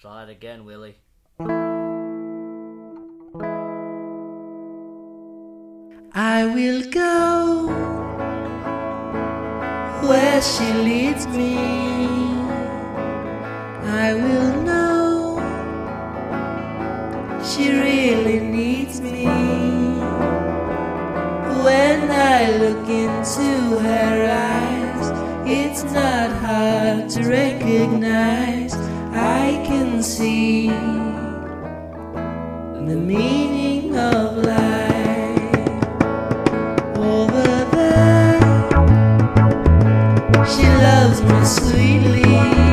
Try it again, Willy. I will go where she leads me. I will know she really needs me. When I look into her eyes, it's not hard to recognize. I can see the meaning of life over there. She loves me sweetly.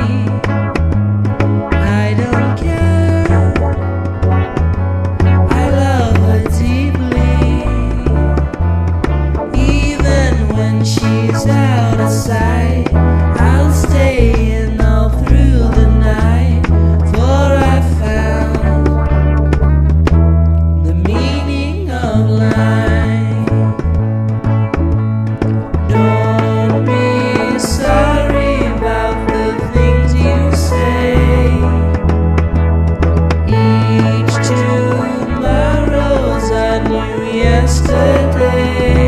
Yesterday.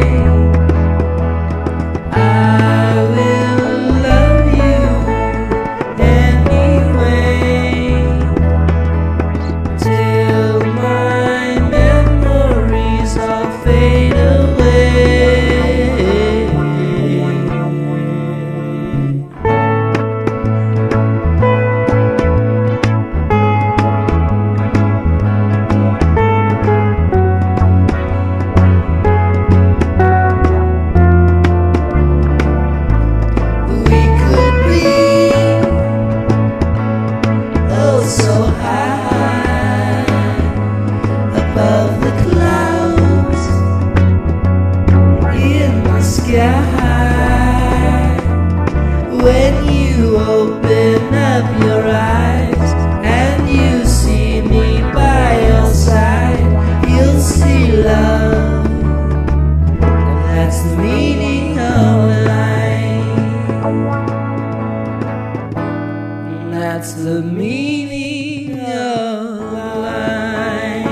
Open up your eyes and you see me by your side. You'll see love, and that's the meaning of life. That's the meaning of life.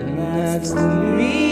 And that's the meaning.